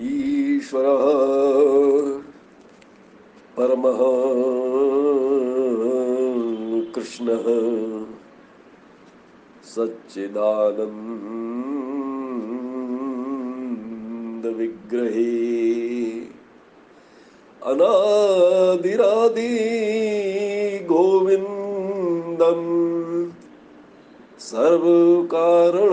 ईश्वरः परमः कृष्णः सच्चिदानन्दविग्रहे अनादिरादि गोविन्दम् सर्वकारण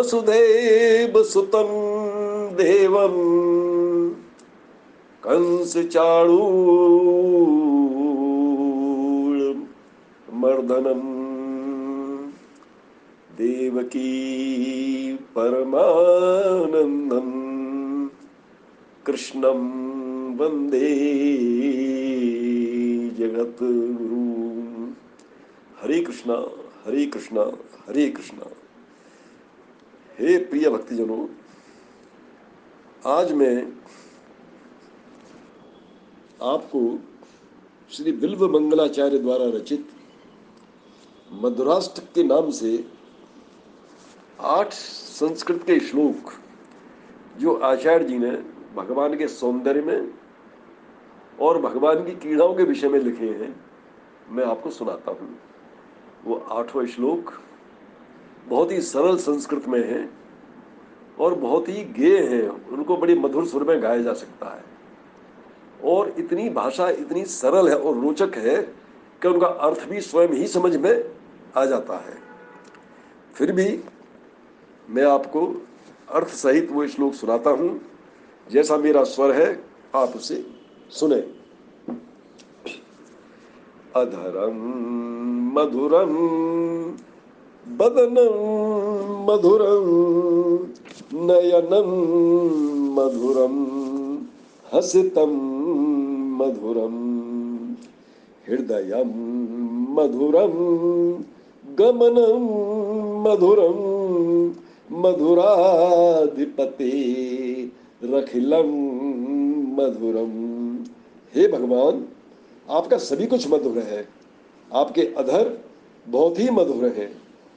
वसुदेव सुतं कंस कंसचाणूर मर्दनम्। देवकी परमानन्दम् कृष्णं वंदे जगद्गुरु हरे कृष्णा हरे कृष्णा हरे कृष्णा। हे प्रिय भक्तिजनों, आज मैं आपको श्री बिल्व मंगलाचार्य द्वारा रचित मधुराष्टक के नाम से आठ संस्कृत के श्लोक, जो आचार्य जी ने भगवान के सौंदर्य में और भगवान की कीड़ाओं के विषय में लिखे हैं, मैं आपको सुनाता हूँ। वो आठों श्लोक बहुत ही सरल संस्कृत में है और बहुत ही गेय है। उनको बड़ी मधुर सुर में गाया जा सकता है। और इतनी भाषा इतनी सरल है और रोचक है कि उनका अर्थ भी स्वयं ही समझ में आ जाता है। फिर भी मैं आपको अर्थ सहित वो श्लोक सुनाता हूँ। जैसा मेरा स्वर है, आप उसे सुने। अधरम मधुरम बदनम मधुरम नयनम मधुरम हसितम मधुरम हृदय मधुरम गमनम मधुरम मधुराधिपति रखिलम मधुरम हे भगवान, आपका सभी कुछ मधुर है, आपके अधर बहुत ही मधुर है।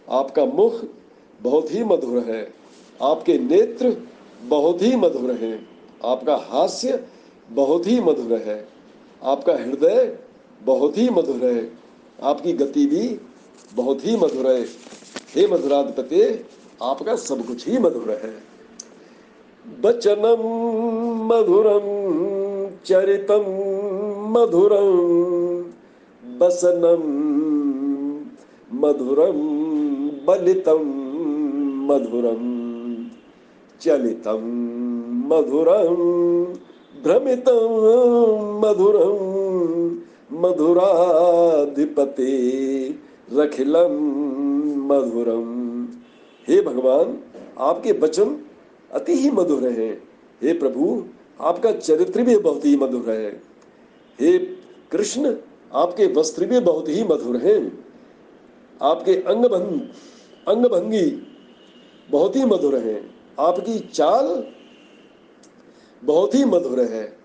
आपका मुख बहुत ही मधुर है, आपके नेत्र बहुत ही मधुर है, आपका हास्य बहुत ही मधुर है, आपका हृदय बहुत ही मधुर है, आपकी गति भी बहुत ही मधुर है। हे मधुराधिपति, आपका सब कुछ ही मधुर है। बचनम मधुरम, चरितम मधुरम, बसनम मधुरम। बलितम मधुरम चलितम मधुरम भ्रमितम मधुरम मधुराधिपति रखिलम मधुरम हे भगवान, आपके वचन अति ही मधुर है। हे प्रभु, आपका चरित्र भी बहुत ही मधुर है। हे कृष्ण, आपके वस्त्र भी बहुत ही मधुर हैं। आपके अंग भंग अंग भंगी बहुत ही मधुर है। आपकी चाल बहुत ही मधुर है।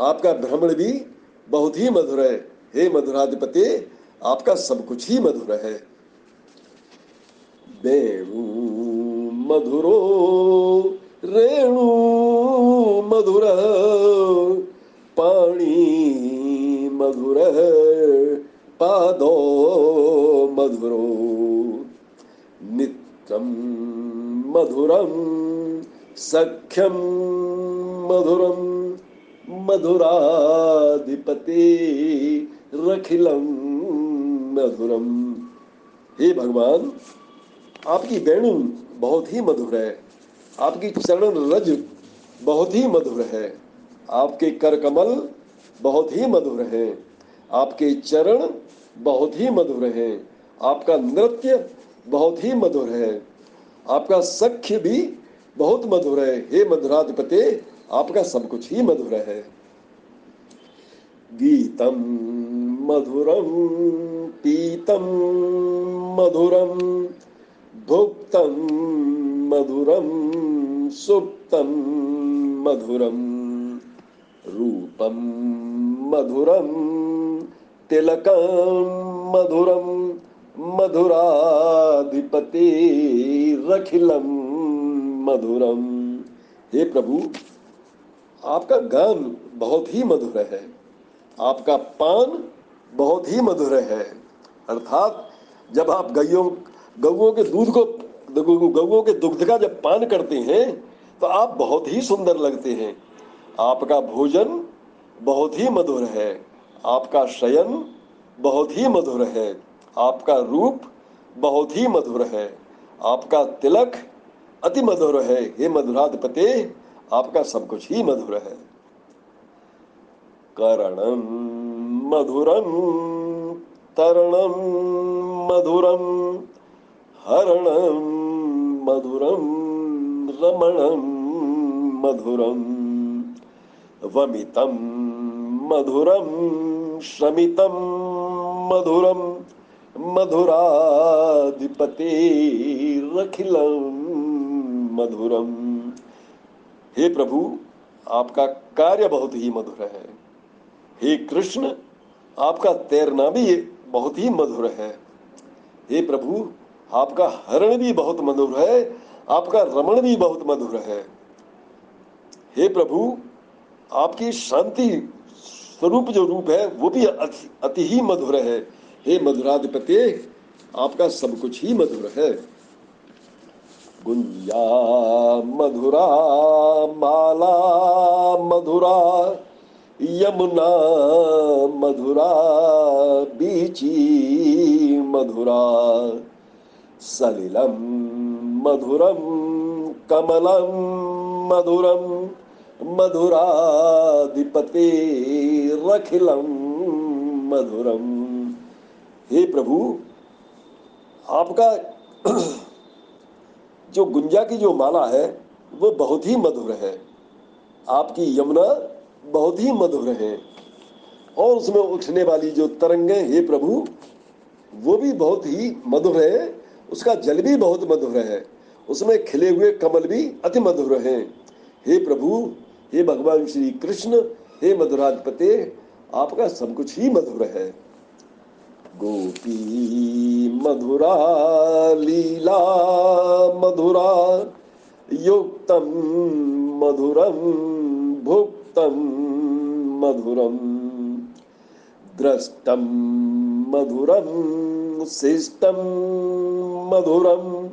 आपका भ्रमण भी बहुत ही मधुर है। हे मधुराधिपति, आपका सब कुछ ही मधुर है। वेणु मधुरो, रेणु मधुर, पाणी मधुर, पादो मधुरो। नित्यम मधुरम सख्यम मधुरम मधुराधिपति रखिलम मधुरम हे भगवान, आपकी वेणु बहुत ही मधुर है। आपकी चरण रज बहुत ही मधुर है। आपके कर कमल बहुत ही मधुर है। आपके चरण बहुत ही मधुर है। आपका नृत्य बहुत ही मधुर है। आपका सख्य भी बहुत मधुर है। हे मधुराधिपति, आपका सब कुछ ही मधुर है। गीतम मधुरम, पीतम मधुरम, भुक्तम मधुरम, सुप्तम मधुरम, रूपम मधुरम, तिलकम मधुरम। मधुराधिपति रखिलम मधुरम। हे प्रभु, आपका गान बहुत ही मधुर है। आपका पान बहुत ही मधुर है। अर्थात जब आप गैयों गौओं के दूध को गौओं के दुग्ध का जब पान करते हैं तो आप बहुत ही सुंदर लगते हैं। आपका भोजन बहुत ही मधुर है। आपका शयन बहुत ही मधुर है। आपका रूप बहुत ही मधुर है। आपका तिलक अति मधुर है। हे मधुराधिपते, आपका सब कुछ ही मधुर है। करणम मधुरम तरणम मधुरम हरणम मधुरम रमणम मधुरम वमितम मधुरम शमितम मधुरम मधुराधिपति रखिलम मधुरम। हे प्रभु, आपका कार्य बहुत ही मधुर है। हे कृष्ण, आपका तैरना भी बहुत ही मधुर है। हे प्रभु, आपका हरण भी बहुत मधुर है, आपका रमण भी बहुत मधुर है। हे प्रभु, आपकी शांति स्वरूप जो रूप है, वो भी अति ही मधुर है। हे मधुराधिपति, आपका सब कुछ ही मधुर है। गुंजा मधुरा, माला, मधुरा, यमुना, मधुरा, बीची, मधुरा, सलिलम, मधुरम, कमलम, मधुरम, मधुराधिपति, रखिलम, मधुरम। हे प्रभु, आपका जो गुंजा की जो माला है, वो बहुत ही मधुर है। आपकी यमुना बहुत ही मधुर है। और उसमें उठने वाली जो तरंगे, हे प्रभु, वो भी बहुत ही मधुर है। उसका जल भी बहुत मधुर है। उसमें खिले हुए कमल भी अति मधुर हैं। हे प्रभु, हे भगवान श्री कृष्ण, हे मधुराधिपते, आपका सब कुछ ही मधुर है। गोपी मधुरा, लीला मधुरा, युक्तम मधुरम, भुक्तम मधुरम दृष्टम मधुरम शिष्टम मधुरम,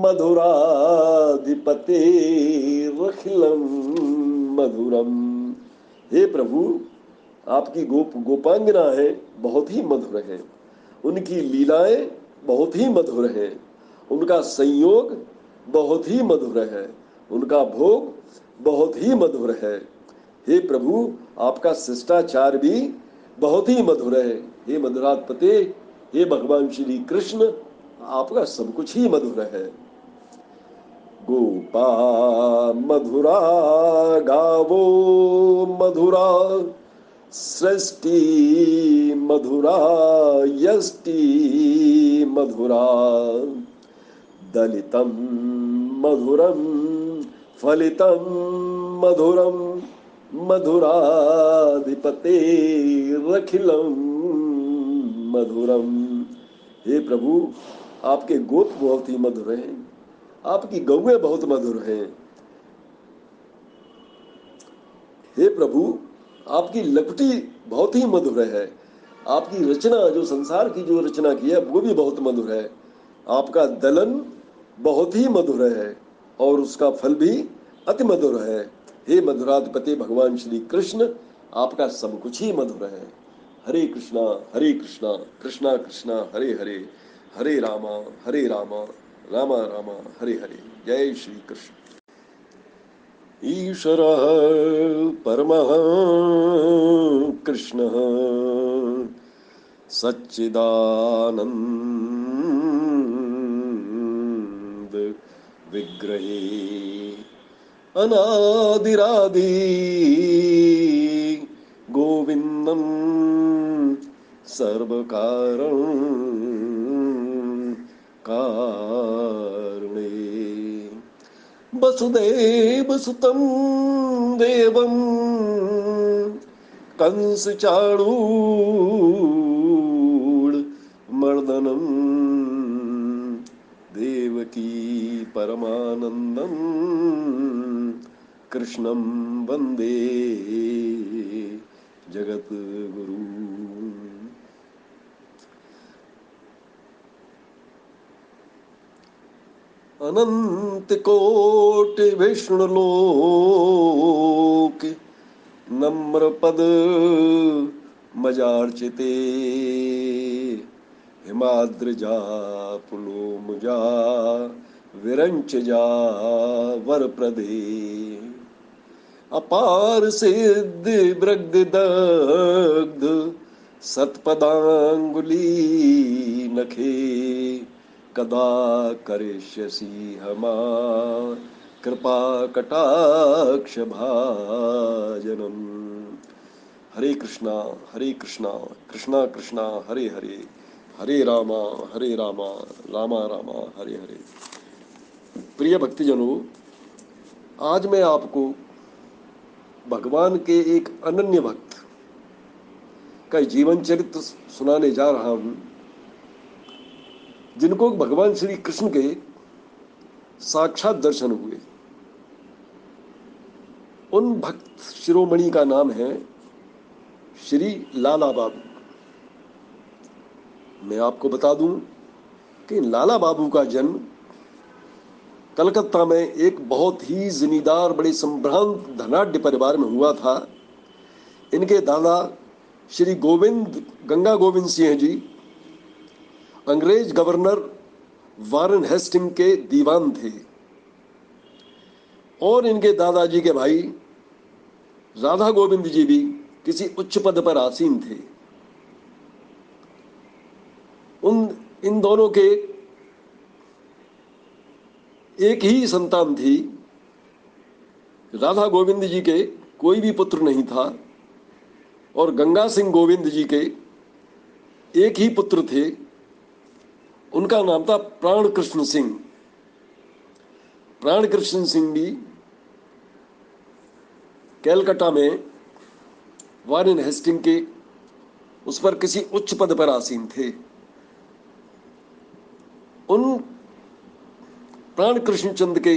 मधुराधिपते रखिलम मधुरम। हे प्रभु आपकी गोप गोपांगना है, बहुत ही मधुर है। उनकी लीलाएँ बहुत ही मधुर है। उनका संयोग बहुत ही मधुर है। उनका भोग बहुत ही मधुर है। हे प्रभु, आपका शिष्टाचार भी बहुत ही मधुर है। हे मधुरात्पते हे भगवान श्री कृष्ण, आपका सब कुछ ही मधुर है। गोपा मधुरा, गावो मधुरा। सृष्टि मधुरा, यष्टि मधुरा। दलितम मधुरम, फलितम मधुरम, मधुराधिपते रखिलम मधुरम। हे प्रभु, आपके गोप बहुत ही मधुर हैं। आपकी गौए बहुत मधुर हैं। हे प्रभु आपकी लकटी बहुत ही मधुर है। आपकी रचना, जो संसार की जो रचना की है, वो भी बहुत मधुर है। आपका दलन बहुत ही मधुर है और उसका फल भी अति मधुर है। हे मधुराधिपति भगवान श्री कृष्ण, आपका सब कुछ ही मधुर है। हरे कृष्णा हरे कृष्णा कृष्णा कृष्णा, हरे हरे हरे रामा हरे रामा रामा रामा, हरे हरे। जय श्री कृष्ण। ईश्वर परम कृष्ण। सच्चिदानंद विग्रहे अनादिरादि गोविंदम सर्वकारण कारुणे वसुदेव सुतं देवं। कंस चाणू वदनम देवकी परमानंदम कृष्णं वंदे। जगद्गुरु। अनन्तकोटि विष्णुलोक नम्रपद मजार्चिते हिमाद्रजा पुलोमुजा विरञ्चजा वरप्रदे। अपार सिद्ध दग्ध सतपदांगुली नखे। कदा करिष्यसि हमा कृपा कटाक्ष भाजनम। हरे कृष्णा हरे कृष्णा कृष्णा कृष्णा, हरे हरे। हरे रामा हरे रामा रामा रामा, हरे हरे। प्रिय भक्तिजनों, आज मैं आपको भगवान के एक अनन्य भक्त का जीवन चरित्र सुनाने जा रहा हूँ। जिनको भगवान श्री कृष्ण के साक्षात दर्शन हुए। उन भक्त शिरोमणि का नाम है श्री लाला बाबू। मैं आपको बता दूँ कि लाला बाबू का जन्म कलकत्ता में एक बहुत ही जिमीदार, बड़े संभ्रांत, धनाढ़ परिवार में हुआ था। इनके दादा श्री गोविंद, गंगा गोविंद सिंह जी अंग्रेज़ गवर्नर वारन हेस्टिंग के दीवान थे। और इनके दादाजी के भाई राधा गोविंद जी भी किसी उच्च पद पर आसीन थे। उन, इन दोनों के एक ही संतान थी। राधा गोविंद जी के कोई भी पुत्र नहीं था और गंगा सिंह गोविंद जी के एक ही पुत्र थे। उनका नाम था प्राण कृष्ण सिंह। प्राण कृष्ण सिंह भी कैलकाटा में वारन हेस्टिंग के उस पर किसी उच्च पद पर आसीन थे। उन प्राण कृष्णचंद के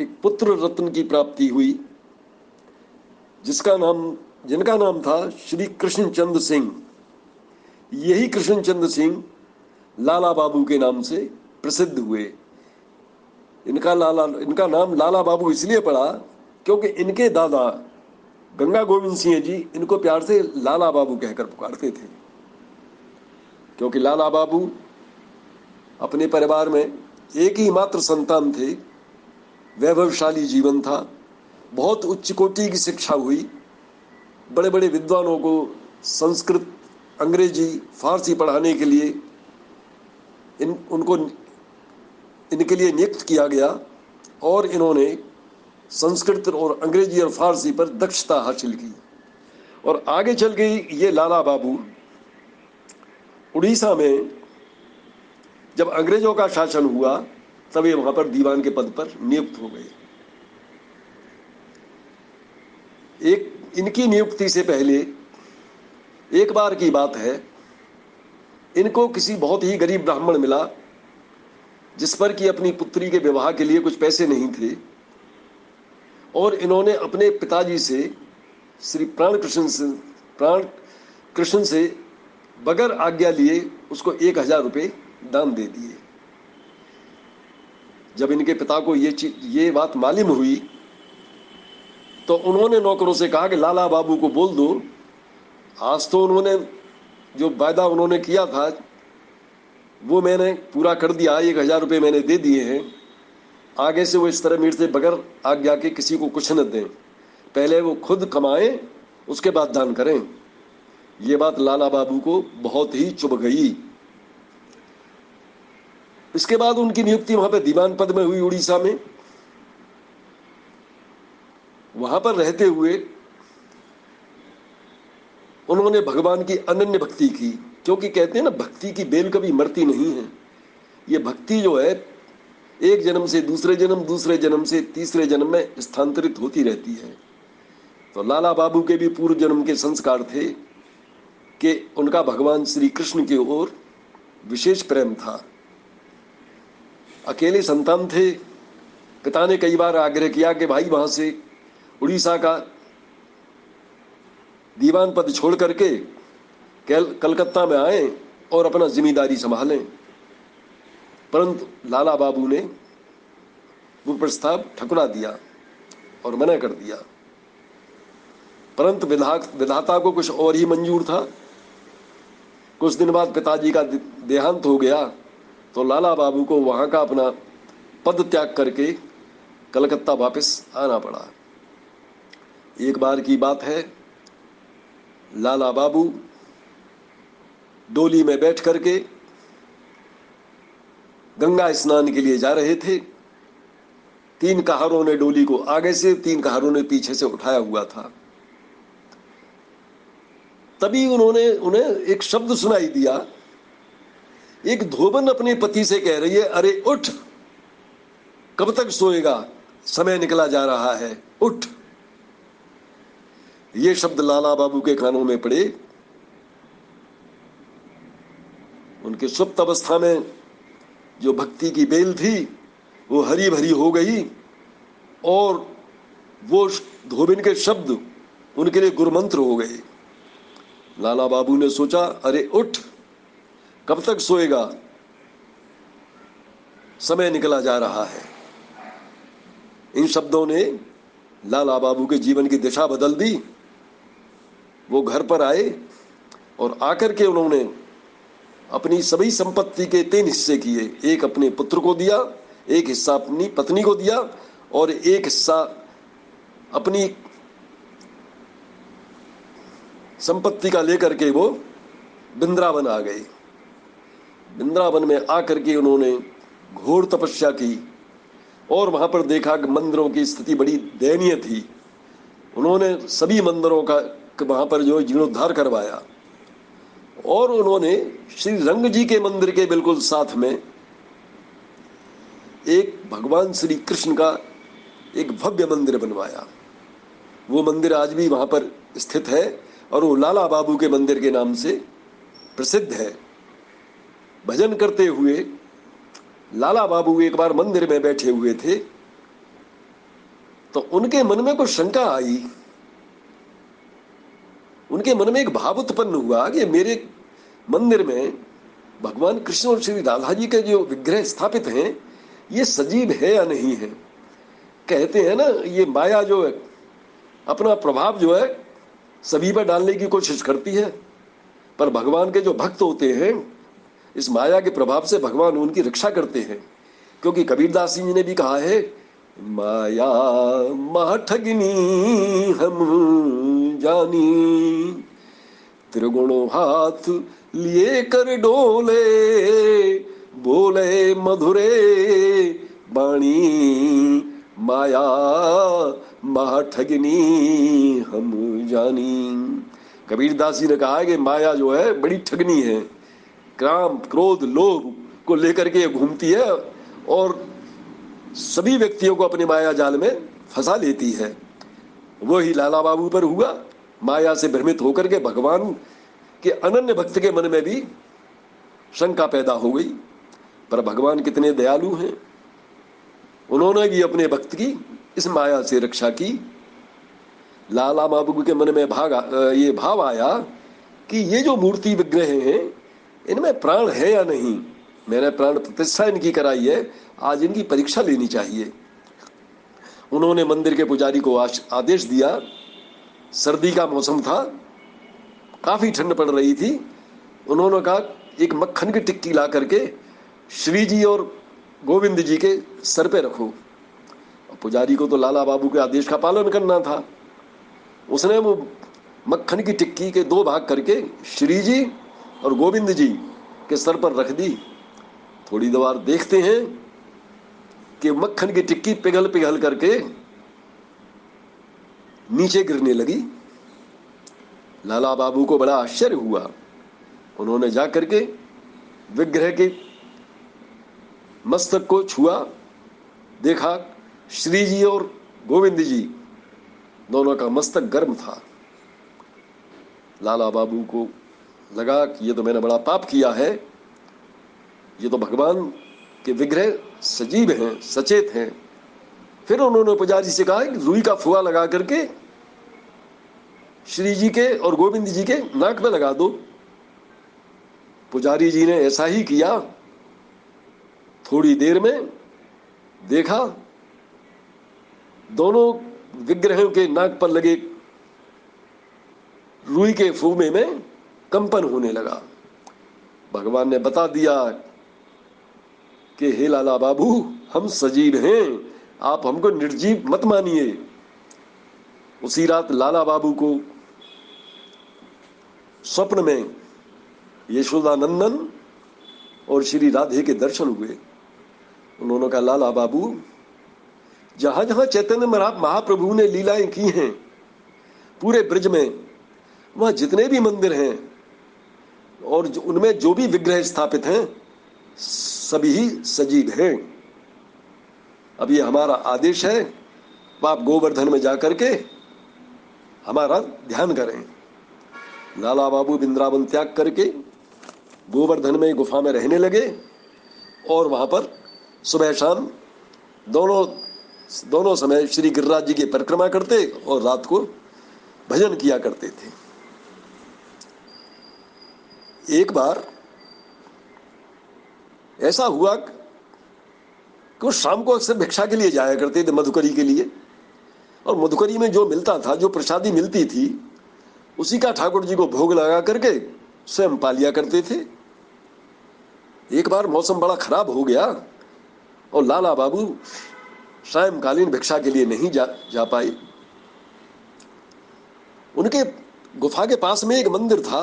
एक पुत्र रत्न की प्राप्ति हुई, जिसका नाम, जिनका नाम था श्री कृष्णचंद सिंह। यही कृष्णचंद सिंह लाला बाबू के नाम से प्रसिद्ध हुए। इनका लाला, इनका नाम लाला बाबू इसलिए पड़ा क्योंकि इनके दादा गंगा गोविंद सिंह जी इनको प्यार से लाला बाबू कहकर पुकारते थे। क्योंकि लाला बाबू अपने परिवार में एक ही मात्र संतान थे, वैभवशाली जीवन था, बहुत उच्च कोटि की शिक्षा हुई बड़े बड़े विद्वानों को संस्कृत, अंग्रेज़ी, फारसी पढ़ाने के लिए इन, उनको इनके लिए नियुक्त किया गया और इन्होंने संस्कृत और अंग्रेज़ी और फारसी पर दक्षता हासिल की। और आगे चल गई ये लाला बाबू उड़ीसा में जब अंग्रेज़ों का शासन हुआ, तब ये वहाँ पर दीवान के पद पर नियुक्त हो गए। एक, इनकी नियुक्ति से पहले एक बार की बात है इनको किसी बहुत ही गरीब ब्राह्मण मिला, जिस पर कि अपनी पुत्री के विवाह के लिए कुछ पैसे नहीं थे। और इन्होंने अपने पिताजी से, श्री प्राण कृष्ण से, प्राण कृष्ण से बगैर आज्ञा लिए उसको एक हज़ार रुपये दान दे दिए। जब इनके पिता को ये ये बात मालूम हुई तो उन्होंने नौकरों से कहा कि, लाला बाबू को बोल दो, आज तो उन्होंने जो वायदा उन्होंने किया था, वो मैंने पूरा कर दिया। एक हज़ार रुपये मैंने दे दिए हैं। आगे से वो इस तरह मीट से बगैर आज्ञा के किसी को कुछ न दें। पहले वो खुद कमाएँ, उसके बाद दान करें। ये बात लाला बाबू को बहुत ही चुभ गई। इसके बाद उनकी नियुक्ति वहाँ पर दीवान पद में हुई उड़ीसा में। वहाँ पर रहते हुए उन्होंने भगवान की अनन्य भक्ति की, क्योंकि कहते हैं ना, भक्ति की बेल कभी मरती नहीं है। ये भक्ति जो है, एक जन्म से दूसरे जन्म दूसरे जन्म से तीसरे जन्म में स्थानांतरित होती रहती है। तो लाला बाबू के भी पूर्व जन्म के संस्कार थे कि उनका भगवान श्री कृष्ण की ओर विशेष प्रेम था। अकेले संतान थे, पिता ने कई बार आग्रह किया कि भाई वहाँ से उड़ीसा का दीवान पद छोड़ करके कलकत्ता में आए और अपना ज़िम्मेदारी संभालें। परंतु लाला बाबू ने वो प्रस्ताव ठकुरा दिया और मना कर दिया। परंतु विधाता को कुछ और ही मंजूर था। कुछ दिन बाद पिताजी का देहांत हो गया तो लाला बाबू को वहाँ का अपना पद त्याग करके कलकत्ता वापस आना पड़ा। एक बार की बात है लाला बाबू डोली में बैठ करके गंगा स्नान के लिए जा रहे थे। तीन कहारों ने डोली को आगे से, तीन कहारों ने पीछे से उठाया हुआ था। तभी उन्होंने उन्हें एक शब्द सुनाई दिया। एक धोबन अपने पति से कह रही है, अरे, उठ! कब तक सोएगा? समय निकला जा रहा है। उठ! ये शब्द लाला बाबू के कानों में पड़े। उनके सुप्त अवस्था में जो भक्ति की बेल थी, वो हरी भरी हो गई और वो धोबिन के शब्द उनके लिए गुरुमंत्र हो गए। लाला बाबू ने सोचा, अरे उठ, कब तक सोएगा? समय निकला जा रहा है। इन शब्दों ने लाला बाबू के जीवन की दिशा बदल दी। वो घर पर आए और आकर के उन्होंने अपनी सभी संपत्ति के तीन हिस्से किए। एक अपने पुत्र को दिया, एक हिस्सा अपनी पत्नी को दिया और एक हिस्सा अपनी संपत्ति का लेकर के वो वृंदावन आ गए। वृंदावन में आकर के उन्होंने घोर तपस्या की और वहाँ पर देखा कि मंदिरों की स्थिति बड़ी दयनीय थी। उन्होंने सभी मंदिरों का वहाँ पर जो जीर्णोद्धार करवाया। और उन्होंने श्री रंग जी के मंदिर के बिल्कुल साथ में एक भगवान श्री कृष्ण का एक भव्य मंदिर बनवाया। वो मंदिर आज भी वहाँ पर स्थित है और वो लाला बाबू के मंदिर के नाम से प्रसिद्ध है। भजन करते हुए लाला बाबू एक बार मंदिर में बैठे हुए थे। तो उनके मन में कुछ शंका आई उनके मन में एक भाव उत्पन्न हुआ कि मेरे मंदिर में भगवान कृष्ण और श्री राधा जी के जो विग्रह स्थापित हैं, ये सजीव है या नहीं है? कहते हैं ना, ये माया जो है, अपना प्रभाव जो है, सभी पर डालने की कोशिश करती है। पर भगवान के जो भक्त होते हैं, इस माया के प्रभाव से भगवान उनकी रक्षा करते हैं। क्योंकि कबीरदास जी ने भी कहा है, माया महठगिनी हम जानी। त्रिगुणों हाथ लिए कर डोले, बोले मधुरे, बाणी माया महठगिनी हम जानी। कबीरदास जी ने कहा है कि माया जो है, बड़ी ठगनी है। काम क्रोध, लोभ को लेकर के घूमती है और सभी व्यक्तियों को अपने माया जाल में फंसा लेती है। वो ही लाला बाबू पर हुआ। माया से भ्रमित होकर के भगवान के अनन्य भक्त के मन में भी शंका पैदा हो गई, पर भगवान कितने दयालु हैं। उन्होंने भी अपने भक्त की इस माया से रक्षा की। लाला बाबू के मन में भाग ये भाव आया कि ये जो मूर्ति विग्रह हैं, इनमें प्राण है या नहीं? मैंने प्राण प्रतिष्ठा इनकी कराई है, आज इनकी परीक्षा लेनी चाहिए। उन्होंने मंदिर के पुजारी को आदेश दिया सर्दी का मौसम था, काफ़ी ठंड पड़ रही थी। उन्होंने कहा, एक मक्खन की टिक्की ला करके श्री जी और गोविंद जी के सर पे रखो। पुजारी को तो लाला बाबू के आदेश का पालन करना था। उसने वो मक्खन की टिक्की के दो भाग करके श्री जी और गोविंद जी के सर पर रख दी। थोड़ी देर देखते हैं कि मक्खन की टिक्की पिघल पिघल करके नीचे गिरने लगी। लाला बाबू को बड़ा आश्चर्य हुआ। उन्होंने जा करके विग्रह के मस्तक को छुआ, देखा, श्री जी और गोविंद जी, दोनों का मस्तक गर्म था। लाला बाबू को लगा कि ये तो मैंने बड़ा पाप किया है। ये तो भगवान के विग्रह सजीव हैं, सचेत हैं। फिर उन्होंने पुजारी से कहा कि रुई का फुआ लगा करके श्री जी के और गोविंद जी के नाक में लगा दो। पुजारी जी ने ऐसा ही किया। थोड़ी देर में देखा, दोनों विग्रहों के नाक पर लगे रुई के फूमे में कंपन होने लगा। भगवान ने बता दिया कि, हे लाला बाबू, हम सजीव हैं। आप हमको निर्जीव मत मानिए। उसी रात लाला बाबू को स्वप्न में यशोदानंदन और श्री राधे के दर्शन हुए। उन्होंने कहा, लाला बाबू जहाँ जहाँ चैतन्य महाप्रभु ने लीलाएँ की हैं, पूरे ब्रज में, वहाँ जितने भी मंदिर हैं और उनमें जो भी विग्रह स्थापित हैं, सभी सजीव हैं। अब ये हमारा आदेश है आप गोवर्धन में जाकर के हमारा ध्यान करें। लाला बाबू बिंद्रावन त्याग करके गोवर्धन में गुफा में रहने लगे और वहाँ पर सुबह शाम दोनों दोनों समय श्री गिरिराज जी की परिक्रमा करते और रात को भजन किया करते थे। एक बार ऐसा हुआ कि वो शाम को अक्सर भिक्षा के लिए जाया करते थे मधुकरी के लिए। और मधुकरी में जो मिलता था, जो प्रसादी मिलती थी, उसी का ठाकुर जी को भोग लगा करके स्वयं पा लिया करते थे। एक बार मौसम बड़ा खराब हो गया और लाला बाबू सायंकालीन भिक्षा के लिए नहीं जा जा पाए। उनके गुफा के पास में एक मंदिर था।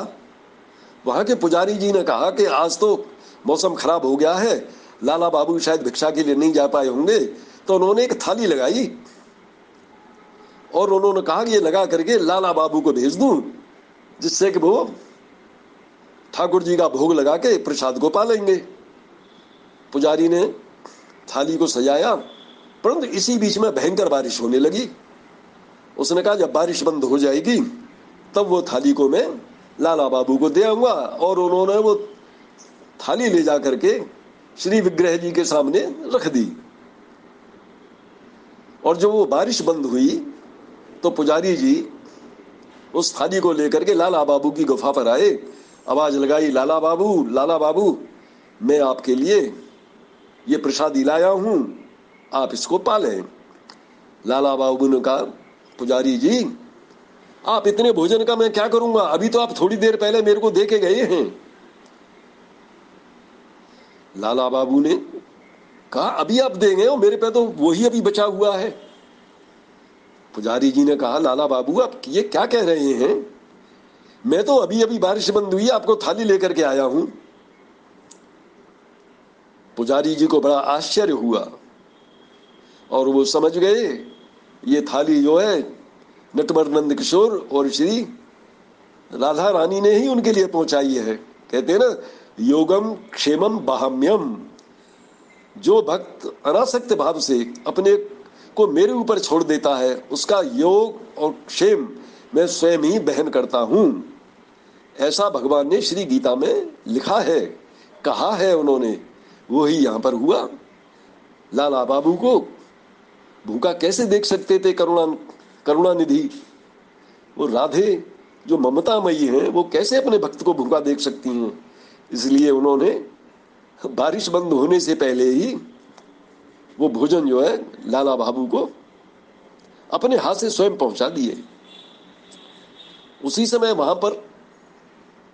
वहाँ के पुजारी जी ने कहा कि आज तो मौसम खराब हो गया है लाला बाबू शायद भिक्षा के लिए नहीं जा पाए होंगे तो उन्होंने एक थाली लगाई। और उन्होंने कहा कि ये लगा करके लाला बाबू को भेज दूँ, जिससे कि वो ठाकुर जी का भोग लगा के प्रसाद को पा लेंगे। पुजारी ने थाली को सजाया, परंतु इसी बीच में भयंकर बारिश होने लगी। उसने कहा, जब बारिश बंद हो जाएगी, तब वो थाली को मैं लाला बाबू को दे आऊँगा। और उन्होंने वो थाली ले जा करके श्री विग्रह जी के सामने रख दी। और जब वो बारिश बंद हुई तो पुजारी जी उस थाली को लेकर के लाला बाबू की गुफा पर आए। आवाज़ लगाई, लाला बाबू लाला बाबू, मैं आपके लिए ये प्रसादी लाया हूँ, आप इसको पालें। लाला बाबू ने कहा, पुजारी जी, आप इतने भोजन का मैं क्या करूँगा? अभी तो आप थोड़ी देर पहले मेरे को दे के गए हैं। लाला बाबू ने कहा, अभी आप देंगे और मेरे पे तो वही अभी बचा हुआ है। पुजारी जी ने कहा, लाला बाबू, आप ये क्या कह रहे हैं? मैं तो अभी अभी बारिश बंद हुई आपको थाली लेकर के आया हूँ। पुजारी जी को बड़ा आश्चर्य हुआ और वो समझ गए, ये थाली जो है नटवर नंद किशोर और श्री राधा रानी ने ही उनके लिए पहुंचाई है। कहते हैं ना योगम क्षेमम बाहम्यम जो भक्त अनासक्त भाव से अपने को मेरे ऊपर छोड़ देता है, उसका योग और क्षेम मैं स्वयं ही बहन करता हूँ। ऐसा भगवान ने श्री गीता में लिखा है, कहा है उन्होंने। वो ही यहाँ पर हुआ। लाला बाबू को भूखा कैसे देख सकते थे करुणा करुणा निधि वो राधे, जो ममतामयी हैं, वो कैसे अपने भक्त को भूखा देख सकती हैं? इसलिए उन्होंने बारिश बंद होने से पहले ही वो भोजन जो है लाला बाबू को अपने हाथ से स्वयं पहुँचा दिए। उसी समय वहाँ पर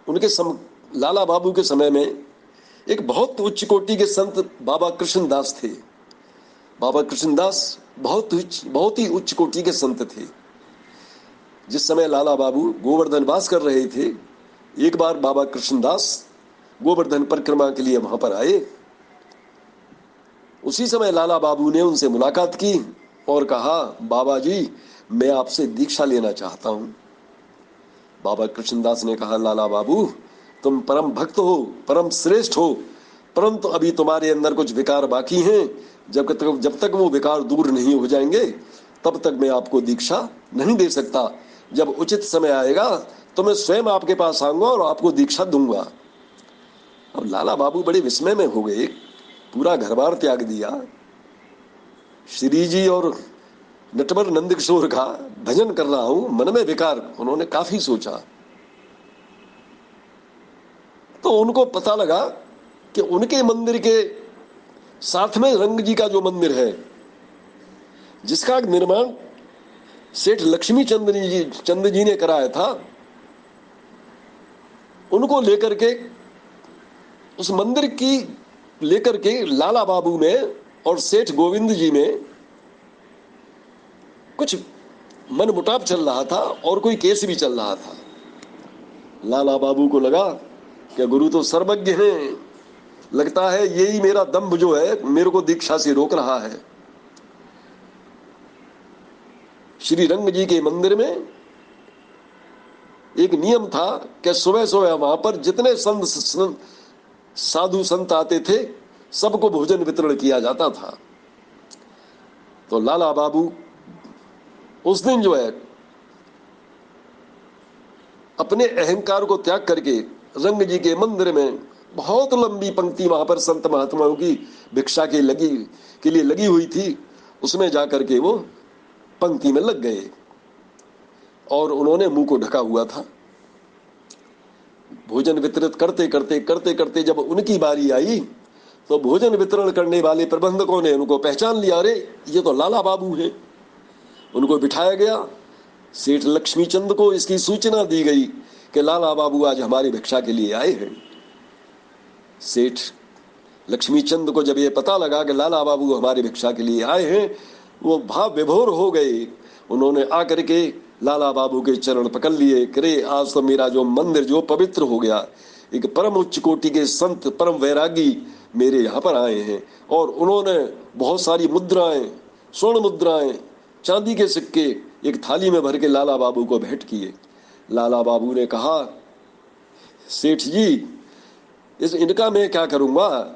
उनके सम, लाला बाबू के समय में एक बहुत उच्च कोटि के संत बाबा कृष्णदास थे। बाबा कृष्णदास बहुत उच्च बहुत ही उच्च कोटि के संत थे। जिस समय लाला बाबू गोवर्धन वास कर रहे थे एक बार बाबा कृष्णदास गोवर्धन परिक्रमा के लिए वहाँ पर आए। उसी समय लाला बाबू ने उनसे मुलाकात की और कहा, बाबा जी, मैं आपसे दीक्षा लेना चाहता हूँ। बाबा कृष्णदास ने कहा, लाला बाबू, तुम परम भक्त हो, परम श्रेष्ठ हो, परंतु अभी तुम्हारे अंदर कुछ विकार बाकी हैं। जब तक जब तक वो विकार दूर नहीं हो जाएँगे, तब तक मैं आपको दीक्षा नहीं दे सकता। जब उचित समय आएगा तो मैं स्वयं आपके पास आऊँगा और आपको दीक्षा दूँगा। अब लाला बाबू बड़े विस्मय में हो गए। पूरा घर बार त्याग दिया। श्री जी और नटवर नंद किशोर का भजन कर रहा हूँ। मन में विकार, उन्होंने काफ़ी सोचा। तो उनको पता लगा कि उनके मंदिर के साथ में रंग जी का जो मंदिर है, जिसका निर्माण सेठ लक्ष्मी चंद जी चंद जी ने कराया था, उनको लेकर के उस मंदिर की लेकर के लाला बाबू में और सेठ गोविंद जी में कुछ मन मुटाव चल रहा था और कोई केस भी चल रहा था। लाला बाबू को लगा कि गुरु तो सर्वज्ञ हैं। लगता है यही मेरा दम्भ जो है, मेरे को दीक्षा से रोक रहा है। श्री रंग जी के मंदिर में एक नियम था कि सुबह सुबह वहाँ पर जितने संत साधु संत आते थे, सबको भोजन वितरण किया जाता था। तो लाला बाबू, उस दिन जो है, अपने अहंकार को त्याग करके रंग जी के मंदिर में बहुत लंबी पंक्ति वहाँ पर संत महात्माओं की भिक्षा के लगी, के लिए लगी हुई थी, उसमें जाकर के वो पंक्ति में लग गए। और उन्होंने मुँह को ढका हुआ था। भोजन वितरित करते करते करते करते जब उनकी बारी आई तो भोजन वितरण करने वाले प्रबंधकों ने उनको पहचान लिया, अरे, ये तो लाला बाबू है। उनको बिठाया गया। सेठ लक्ष्मी चंद को इसकी सूचना दी गई कि लाला बाबू आज हमारी भिक्षा के लिए आए हैं। सेठ लक्ष्मी चंद को जब ये पता लगा कि लाला बाबू हमारी भिक्षा के लिए आए हैं, वो भाव विभोर हो गए। उन्होंने आकर के लाला बाबू के चरण पकड़ लिए, करे आज तो मेरा जो मंदिर, जो पवित्र हो गया, एक परम उच्च कोटि के संत, परम वैरागी मेरे यहाँ पर आए हैं। और उन्होंने बहुत सारी मुद्राएँ, स्वर्ण मुद्राएँ, चांदी के सिक्के, एक थाली में भर के लाला बाबू को भेंट किए। लाला बाबू ने कहा, सेठ जी, इस इनका मैं क्या करूँगा?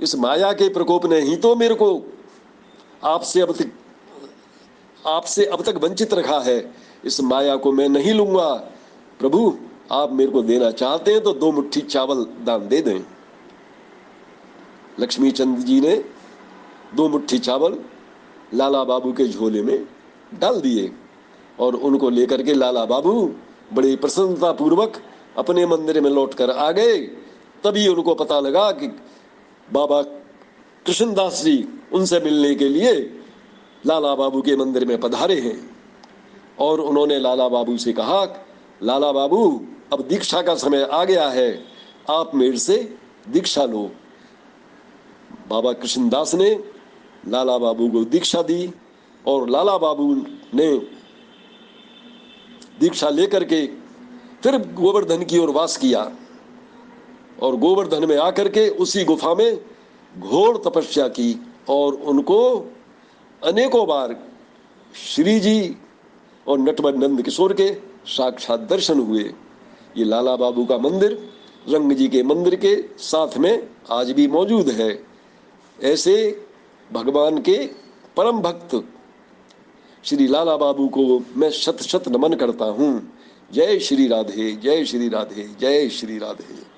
इस माया के प्रकोप ने ही तो मेरे को आपसे अब आपसे अब तक वंचित रखा है। इस माया को मैं नहीं लूँगा। प्रभु, आप मेरे को देना चाहते हैं तो दो मुट्ठी चावल दान दे दें। लक्ष्मी चंद जी ने दो मुट्ठी चावल लाला बाबू के झोले में डाल दिए और उनको लेकर के लाला बाबू बड़ी प्रसन्नता पूर्वक अपने मंदिर में लौट कर आ गए। तभी उनको पता लगा कि बाबा कृष्णदास जी उनसे मिलने के लिए लाला बाबू के मंदिर में पधारे हैं। और उन्होंने लाला बाबू से कहा, लाला बाबू, अब दीक्षा का समय आ गया है। आप मेरे से दीक्षा लो। बाबा कृष्णदास ने लाला बाबू को दीक्षा दी और लाला बाबू ने दीक्षा लेकर के फिर गोवर्धन की ओर वास किया। और गोवर्धन में आकर के उसी गुफा में घोर तपस्या की और उनको अनेकों बार श्री जी और नटवर नंद किशोर के साक्षात दर्शन हुए। ये लाला बाबू का मंदिर, रंग जी के मंदिर के साथ में आज भी मौजूद है। ऐसे भगवान के परम भक्त श्री लाला बाबू को मैं शत शत नमन करता हूँ। जय श्री राधे, जय श्री राधे, जय श्री राधे।